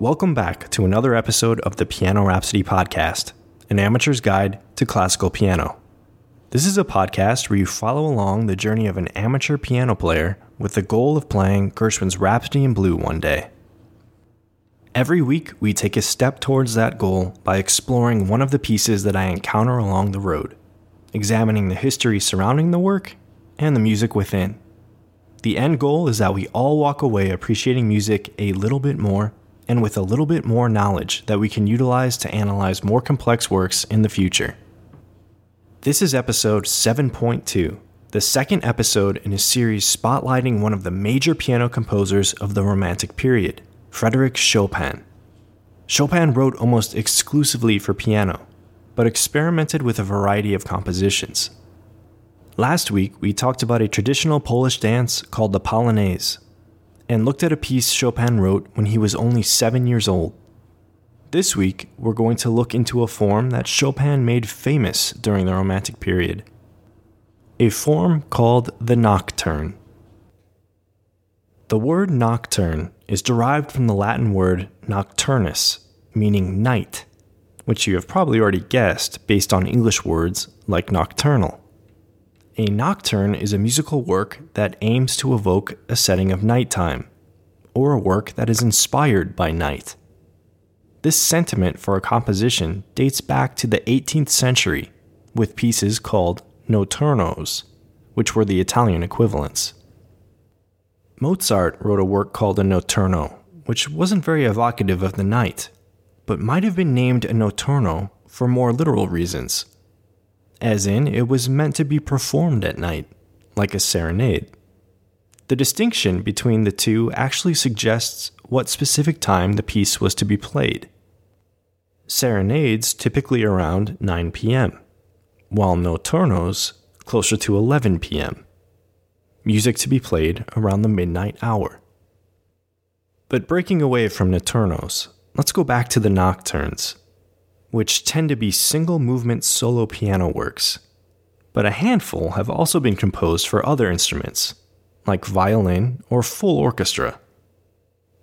welcome back to another episode of the Piano Rhapsody podcast, an amateur's guide to classical piano. This is a podcast where you follow along the journey of an amateur piano player with the goal of playing Gershwin's Rhapsody in Blue one day. Every week, we take a step towards that goal by exploring one of the pieces that I encounter along the road, examining the history surrounding the work and the music within. The end goal is that we all walk away appreciating music a little bit more and with a little bit more knowledge that we can utilize to analyze more complex works in the future. This is episode 7.2, the second episode in a series spotlighting one of the major piano composers of the Romantic period, Frederick Chopin. Chopin wrote almost exclusively for piano, but experimented with a variety of compositions. Last week, we talked about a traditional Polish dance called the Polonaise, and looked at a piece Chopin wrote when he was only seven years old. This week, we're going to look into a form that Chopin made famous during the Romantic period a form called the nocturne. The word nocturne is derived from the Latin word nocturnus, meaning night, which you have probably already guessed based on English words like nocturnal. A nocturne is a musical work that aims to evoke a setting of nighttime, or a work that is inspired by night. This sentiment for a composition dates back to the 18th century with pieces called notturnos, which were the Italian equivalents. Mozart wrote a work called a notturno, which wasn't very evocative of the night, but might have been named a notturno for more literal reasons as in, it was meant to be performed at night, like a serenade. The distinction between the two actually suggests what specific time the piece was to be played. Serenades typically around 9 p.m., while notturnos closer to 11 p.m. Music to be played around the midnight hour. But breaking away from notturnos, let's go back to the nocturnes which tend to be single movement solo piano works, but a handful have also been composed for other instruments, like violin or full orchestra.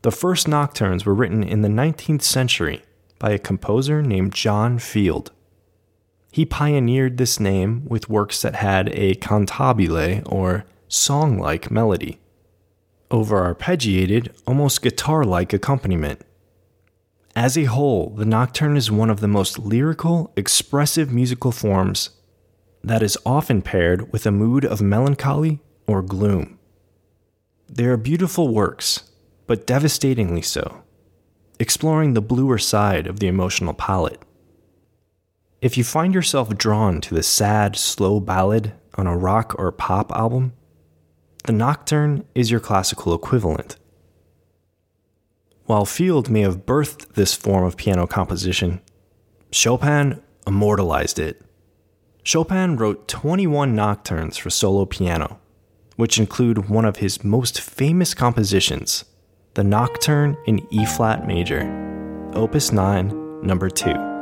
The first nocturnes were written in the 19th century by a composer named John Field. He pioneered this name with works that had a cantabile or song like melody, over arpeggiated, almost guitar like accompaniment. As a whole, the nocturne is one of the most lyrical, expressive musical forms that is often paired with a mood of melancholy or gloom. They are beautiful works, but devastatingly so, exploring the bluer side of the emotional palette. If you find yourself drawn to the sad, slow ballad on a rock or pop album, the nocturne is your classical equivalent. While Field may have birthed this form of piano composition, Chopin immortalized it. Chopin wrote 21 nocturnes for solo piano, which include one of his most famous compositions, the Nocturne in E flat major, Opus 9, number 2.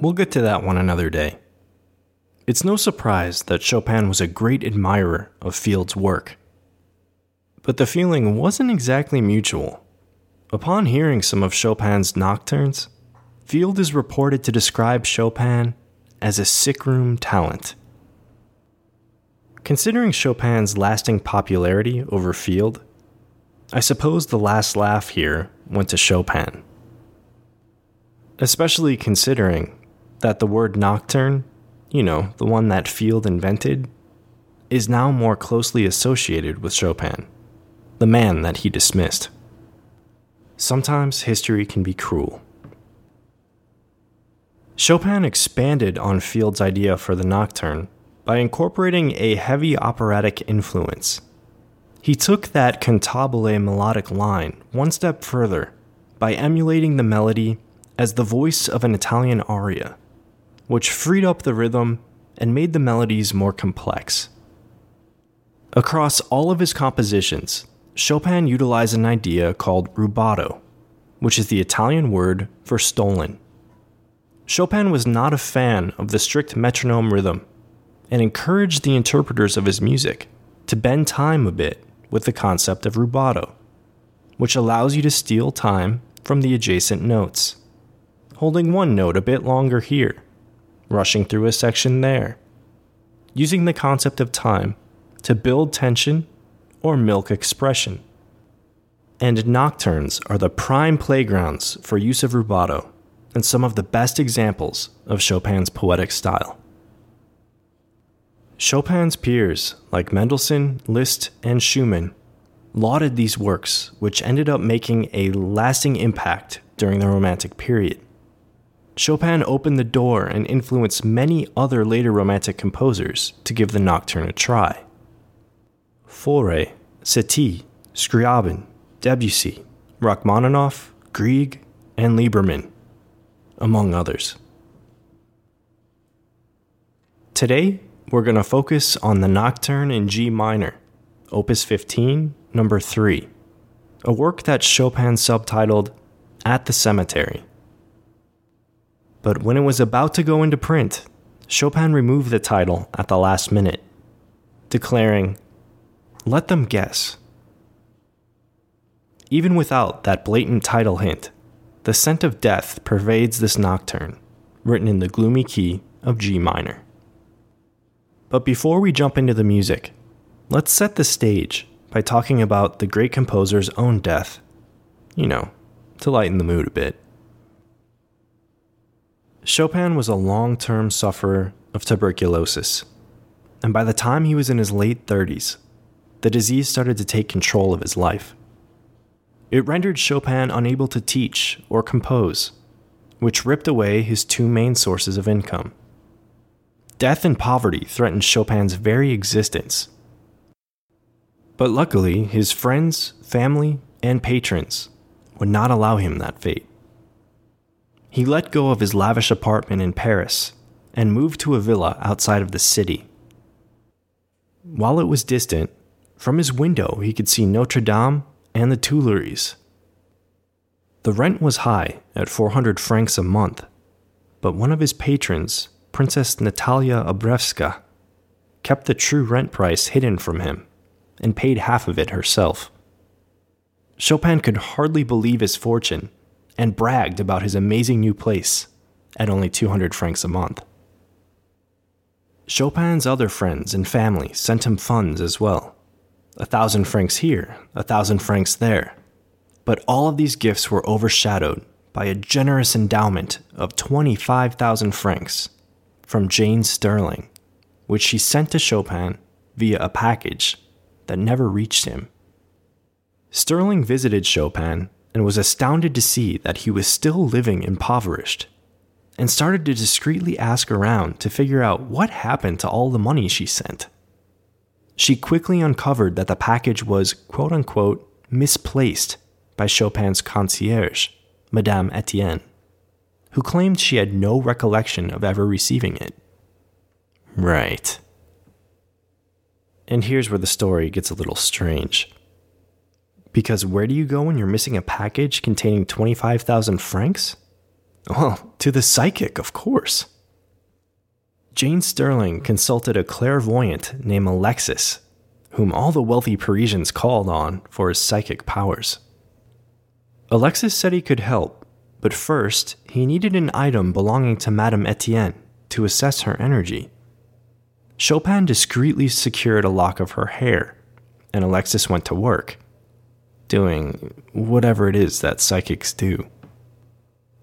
We'll get to that one another day. It's no surprise that Chopin was a great admirer of Field's work. But the feeling wasn't exactly mutual. Upon hearing some of Chopin's nocturnes, Field is reported to describe Chopin as a sickroom talent. Considering Chopin's lasting popularity over Field, I suppose the last laugh here went to Chopin. Especially considering that the word nocturne, you know, the one that Field invented, is now more closely associated with Chopin, the man that he dismissed. Sometimes history can be cruel. Chopin expanded on Field's idea for the nocturne by incorporating a heavy operatic influence. He took that cantabile melodic line one step further by emulating the melody as the voice of an Italian aria, which freed up the rhythm and made the melodies more complex. Across all of his compositions, Chopin utilized an idea called rubato, which is the Italian word for stolen. Chopin was not a fan of the strict metronome rhythm and encouraged the interpreters of his music to bend time a bit with the concept of rubato, which allows you to steal time from the adjacent notes, holding one note a bit longer here, rushing through a section there, using the concept of time to build tension or milk expression. And nocturnes are the prime playgrounds for use of rubato and some of the best examples of Chopin's poetic style. Chopin's peers, like Mendelssohn, Liszt, and Schumann, lauded these works, which ended up making a lasting impact during the Romantic period. Chopin opened the door and influenced many other later Romantic composers to give the nocturne a try. Fauré, Satie, Scriabin, Debussy, Rachmaninoff, Grieg, and Liebermann, among others. Today, we're going to focus on the Nocturne in G minor, Opus 15, number 3, a work that Chopin subtitled At the Cemetery. But when it was about to go into print, Chopin removed the title at the last minute, declaring, Let them guess. Even without that blatant title hint, the scent of death pervades this nocturne, written in the gloomy key of G minor. But before we jump into the music, let's set the stage by talking about the great composer's own death. You know, to lighten the mood a bit. Chopin was a long term sufferer of tuberculosis, and by the time he was in his late 30s, the disease started to take control of his life. It rendered Chopin unable to teach or compose, which ripped away his two main sources of income. Death and poverty threatened Chopin's very existence. But luckily, his friends, family, and patrons would not allow him that fate. He let go of his lavish apartment in Paris and moved to a villa outside of the city. While it was distant, from his window he could see Notre Dame and the Tuileries. The rent was high at 400 francs a month, but one of his patrons Princess Natalia Obrevska kept the true rent price hidden from him and paid half of it herself. Chopin could hardly believe his fortune and bragged about his amazing new place at only 200 francs a month. Chopin's other friends and family sent him funds as well a thousand francs here, a thousand francs there. But all of these gifts were overshadowed by a generous endowment of 25,000 francs from Jane Stirling, which she sent to Chopin via a package that never reached him. Stirling visited Chopin and was astounded to see that he was still living impoverished, and started to discreetly ask around to figure out what happened to all the money she sent. She quickly uncovered that the package was quote unquote misplaced by Chopin's concierge, Madame Etienne who claimed she had no recollection of ever receiving it. Right. And here's where the story gets a little strange. Because where do you go when you're missing a package containing 25,000 francs? Well, to the psychic, of course. Jane Stirling consulted a clairvoyant named Alexis, whom all the wealthy Parisians called on for his psychic powers. Alexis said he could help, but first, he needed an item belonging to Madame Etienne to assess her energy. Chopin discreetly secured a lock of her hair, and Alexis went to work, doing whatever it is that psychics do.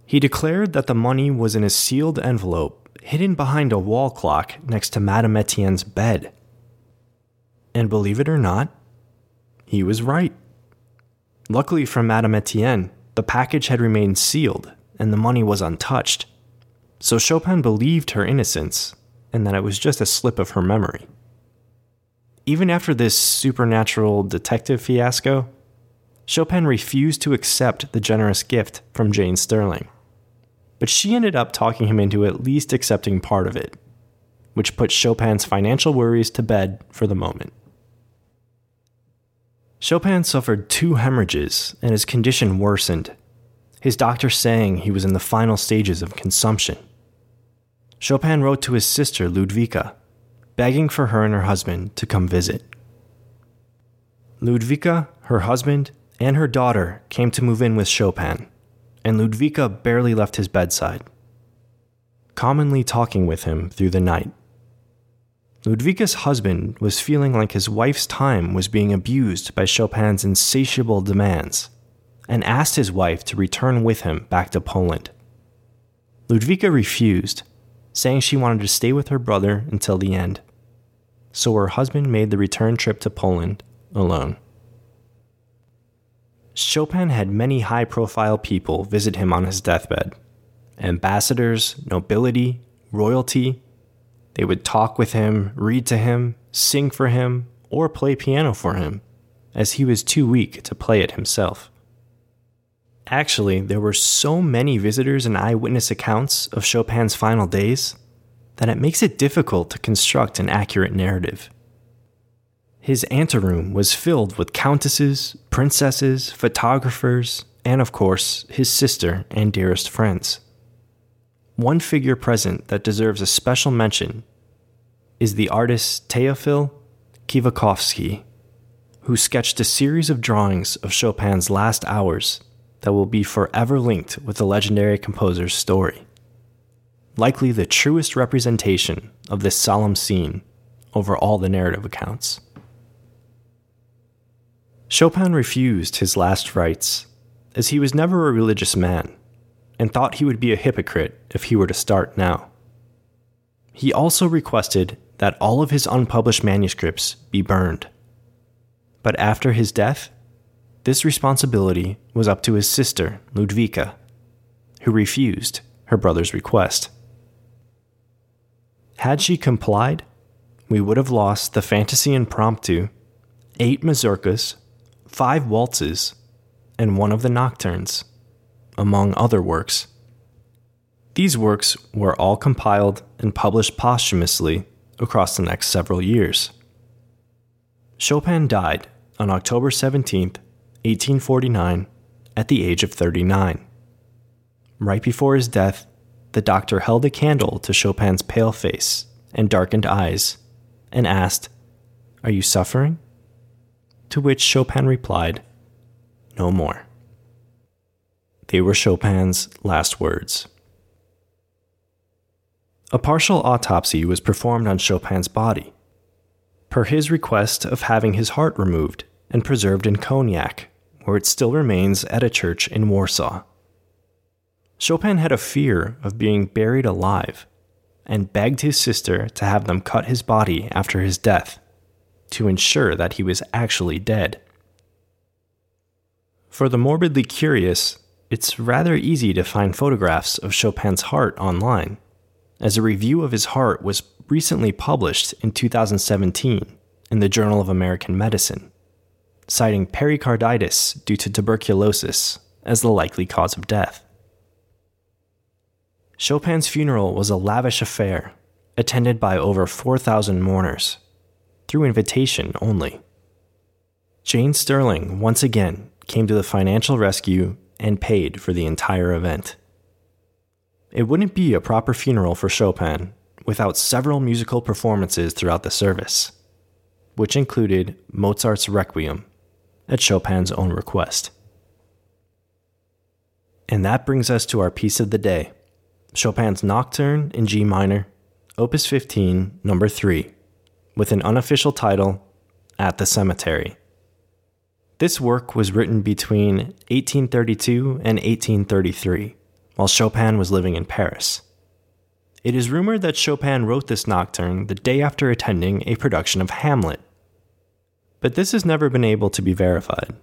He declared that the money was in a sealed envelope hidden behind a wall clock next to Madame Etienne's bed. And believe it or not, he was right. Luckily for Madame Etienne, the package had remained sealed and the money was untouched. So Chopin believed her innocence and that it was just a slip of her memory. Even after this supernatural detective fiasco, Chopin refused to accept the generous gift from Jane Stirling. But she ended up talking him into at least accepting part of it, which put Chopin's financial worries to bed for the moment. Chopin suffered two hemorrhages and his condition worsened, his doctor saying he was in the final stages of consumption. Chopin wrote to his sister Ludwika, begging for her and her husband to come visit. Ludwika, her husband, and her daughter came to move in with Chopin, and Ludwika barely left his bedside, commonly talking with him through the night. Ludwika's husband was feeling like his wife's time was being abused by Chopin's insatiable demands and asked his wife to return with him back to Poland. Ludwika refused, saying she wanted to stay with her brother until the end. So her husband made the return trip to Poland alone. Chopin had many high profile people visit him on his deathbed ambassadors, nobility, royalty. They would talk with him, read to him, sing for him, or play piano for him, as he was too weak to play it himself. Actually, there were so many visitors and eyewitness accounts of Chopin's final days that it makes it difficult to construct an accurate narrative. His anteroom was filled with countesses, princesses, photographers, and of course, his sister and dearest friends. One figure present that deserves a special mention is the artist Teofil Kwiatkowski, who sketched a series of drawings of Chopin's last hours that will be forever linked with the legendary composer's story. Likely the truest representation of this solemn scene over all the narrative accounts. Chopin refused his last rites, as he was never a religious man, and thought he would be a hypocrite if he were to start now. He also requested that all of his unpublished manuscripts be burned. But after his death, this responsibility was up to his sister, Ludwika, who refused her brother's request. Had she complied, we would have lost the Fantasy Impromptu, eight mazurkas, five waltzes, and one of the nocturnes, among other works. These works were all compiled and published posthumously across the next several years. Chopin died on October 17, 1849, at the age of 39. Right before his death, the doctor held a candle to Chopin's pale face and darkened eyes and asked, Are you suffering? To which Chopin replied, No more. They were Chopin's last words. A partial autopsy was performed on Chopin's body, per his request of having his heart removed and preserved in cognac, where it still remains at a church in Warsaw. Chopin had a fear of being buried alive and begged his sister to have them cut his body after his death to ensure that he was actually dead. For the morbidly curious, it's rather easy to find photographs of Chopin's heart online, as a review of his heart was recently published in 2017 in the Journal of American Medicine, citing pericarditis due to tuberculosis as the likely cause of death. Chopin's funeral was a lavish affair, attended by over 4,000 mourners through invitation only. Jane Stirling once again came to the financial rescue and paid for the entire event. It wouldn't be a proper funeral for Chopin without several musical performances throughout the service, which included Mozart's Requiem at Chopin's own request. And that brings us to our piece of the day Chopin's Nocturne in G minor, Opus 15, number 3 with an unofficial title, At the Cemetery. This work was written between 1832 and 1833, while Chopin was living in Paris. It is rumored that Chopin wrote this nocturne the day after attending a production of Hamlet, but this has never been able to be verified.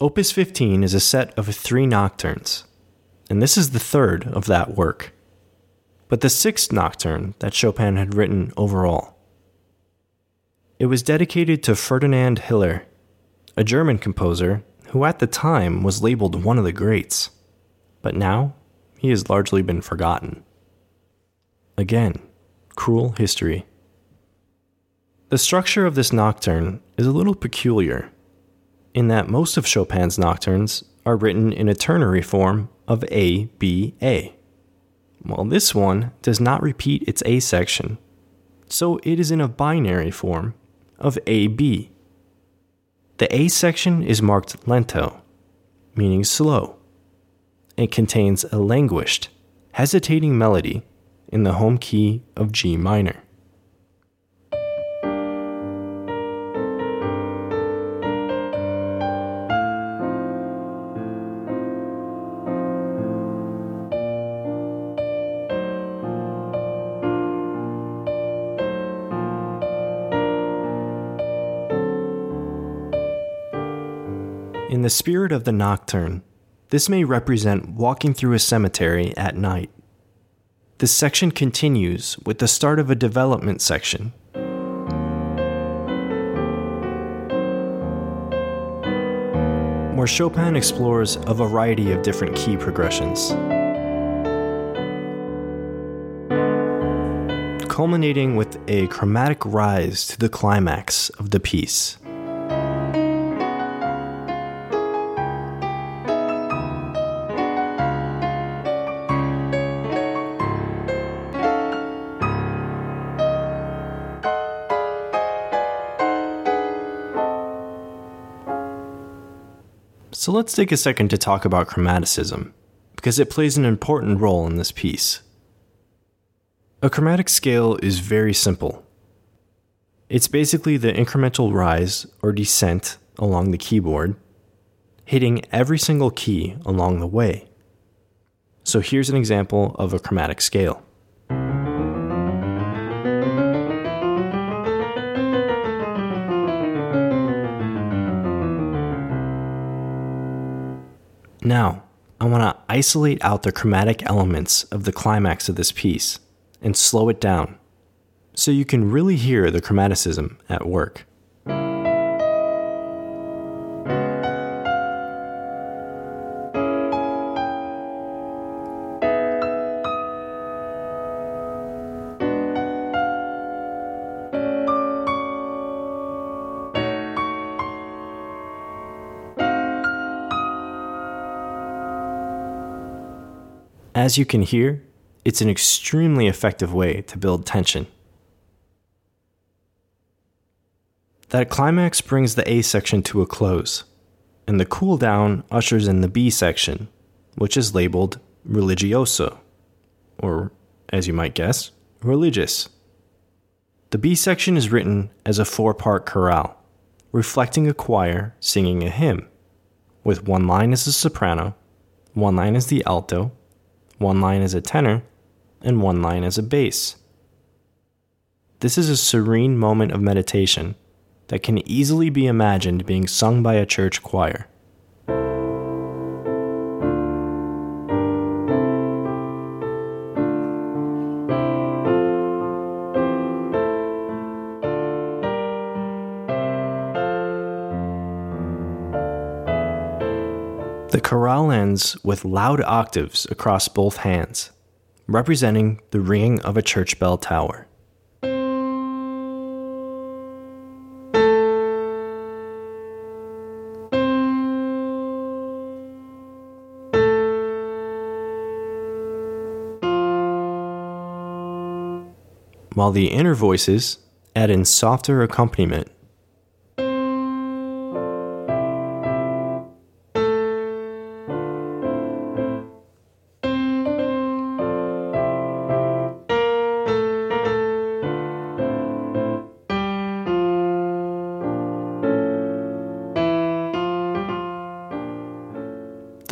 Opus 15 is a set of three nocturnes, and this is the third of that work but the sixth nocturne that Chopin had written overall. It was dedicated to Ferdinand Hiller, a German composer who at the time was labeled one of the greats, but now he has largely been forgotten. Again, cruel history. The structure of this nocturne is a little peculiar, in that most of Chopin's nocturnes are written in a ternary form of A B A, while this one does not repeat its A section, so it is in a binary form of A B. The A section is marked lento, meaning slow. It contains a languished, hesitating melody in the home key of G minor. In the spirit of the nocturne, this may represent walking through a cemetery at night. This section continues with the start of a development section. Where Chopin explores a variety of different key progressions. Culminating with a chromatic rise to the climax of the piece. So let's take a second to talk about chromaticism, because it plays an important role in this piece. A chromatic scale is very simple. It's basically the incremental rise or descent along the keyboard, hitting every single key along the way. So here's an example of a chromatic scale. I want to isolate out the chromatic elements of the climax of this piece and slow it down so you can really hear the chromaticism at work. As you can hear, it's an extremely effective way to build tension. That climax brings the A section to a close, and the cool down ushers in the B section, which is labeled religioso, or, as you might guess, religious. The B section is written as a four part chorale, reflecting a choir singing a hymn, with one line as a soprano, one line as the alto, one line as a tenor, and one line as a bass. This is a serene moment of meditation that can easily be imagined being sung by a church choir. Ends with loud octaves across both hands, representing the ringing of a church bell tower. While the inner voices add in softer accompaniment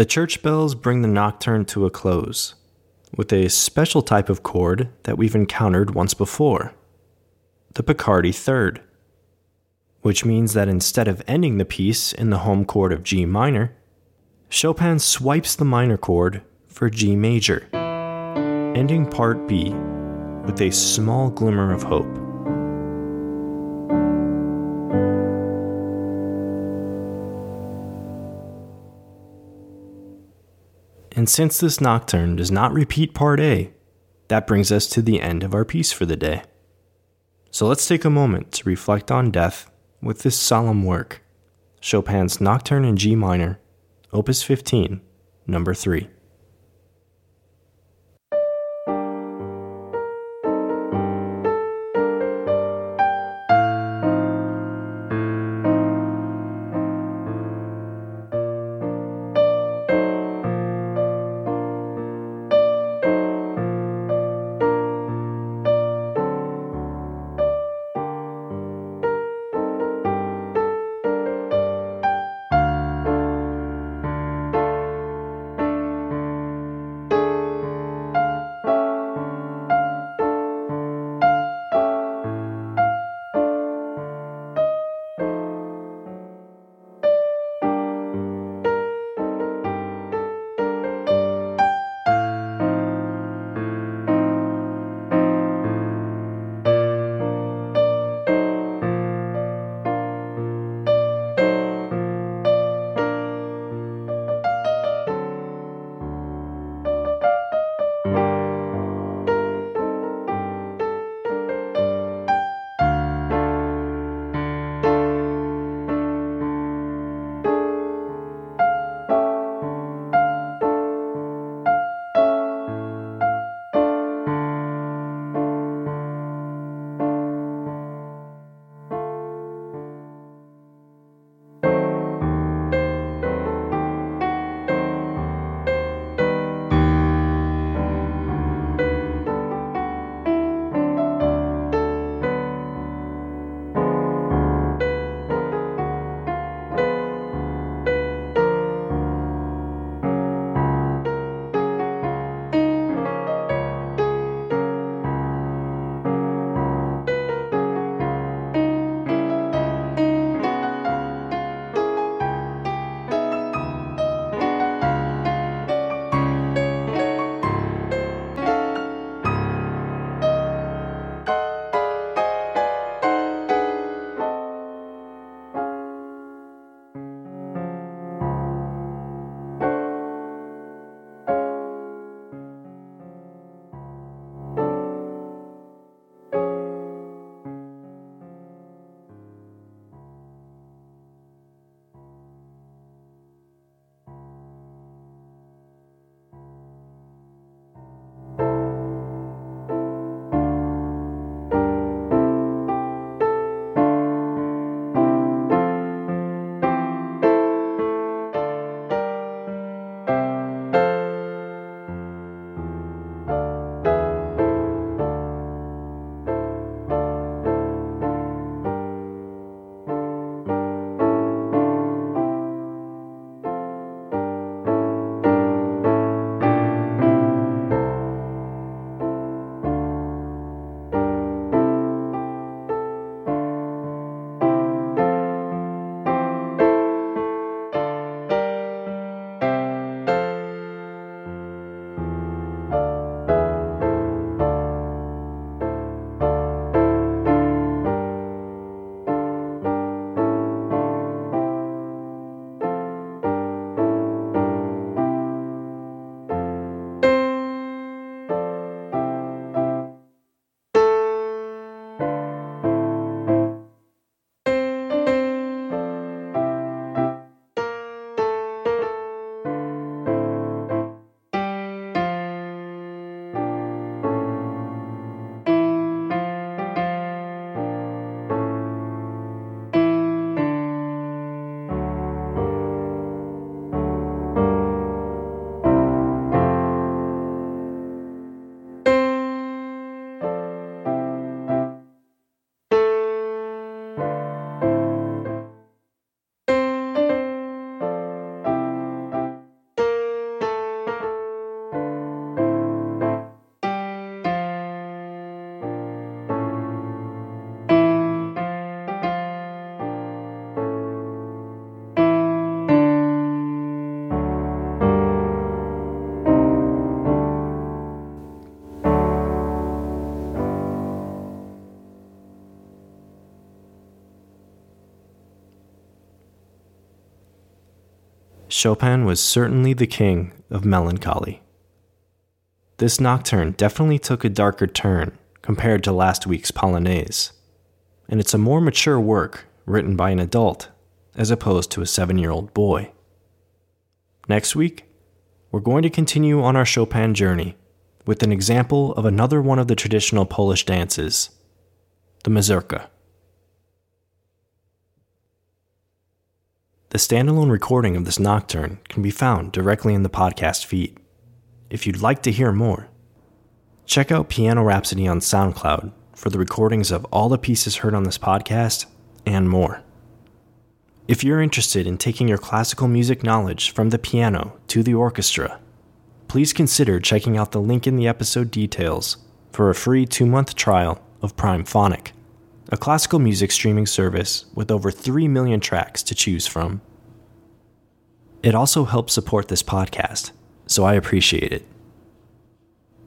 The church bells bring the nocturne to a close with a special type of chord that we've encountered once before the Picardy third, which means that instead of ending the piece in the home chord of G minor, Chopin swipes the minor chord for G major, ending part B with a small glimmer of hope. And since this nocturne does not repeat part A, that brings us to the end of our piece for the day. So let's take a moment to reflect on death with this solemn work Chopin's Nocturne in G minor, Opus 15, number 3. Chopin was certainly the king of melancholy. This nocturne definitely took a darker turn compared to last week's Polonaise, and it's a more mature work written by an adult as opposed to a seven year old boy. Next week, we're going to continue on our Chopin journey with an example of another one of the traditional Polish dances, the mazurka. The standalone recording of this nocturne can be found directly in the podcast feed. If you'd like to hear more, check out Piano Rhapsody on SoundCloud for the recordings of all the pieces heard on this podcast and more. If you're interested in taking your classical music knowledge from the piano to the orchestra, please consider checking out the link in the episode details for a free two month trial of Primephonic a classical music streaming service with over 3 million tracks to choose from. It also helps support this podcast, so I appreciate it.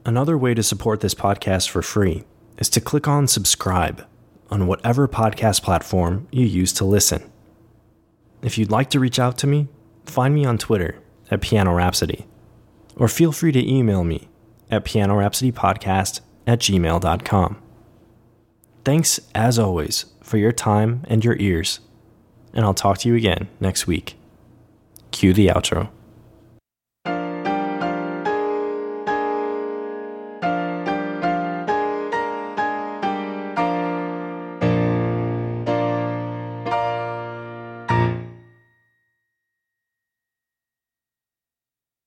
Another way to support this podcast for free is to click on subscribe on whatever podcast platform you use to listen. If you'd like to reach out to me, find me on Twitter at Piano Rhapsody, or feel free to email me at pianorhapsodypodcast at gmail.com. Thanks, as always, for your time and your ears, and I'll talk to you again next week. Cue the outro.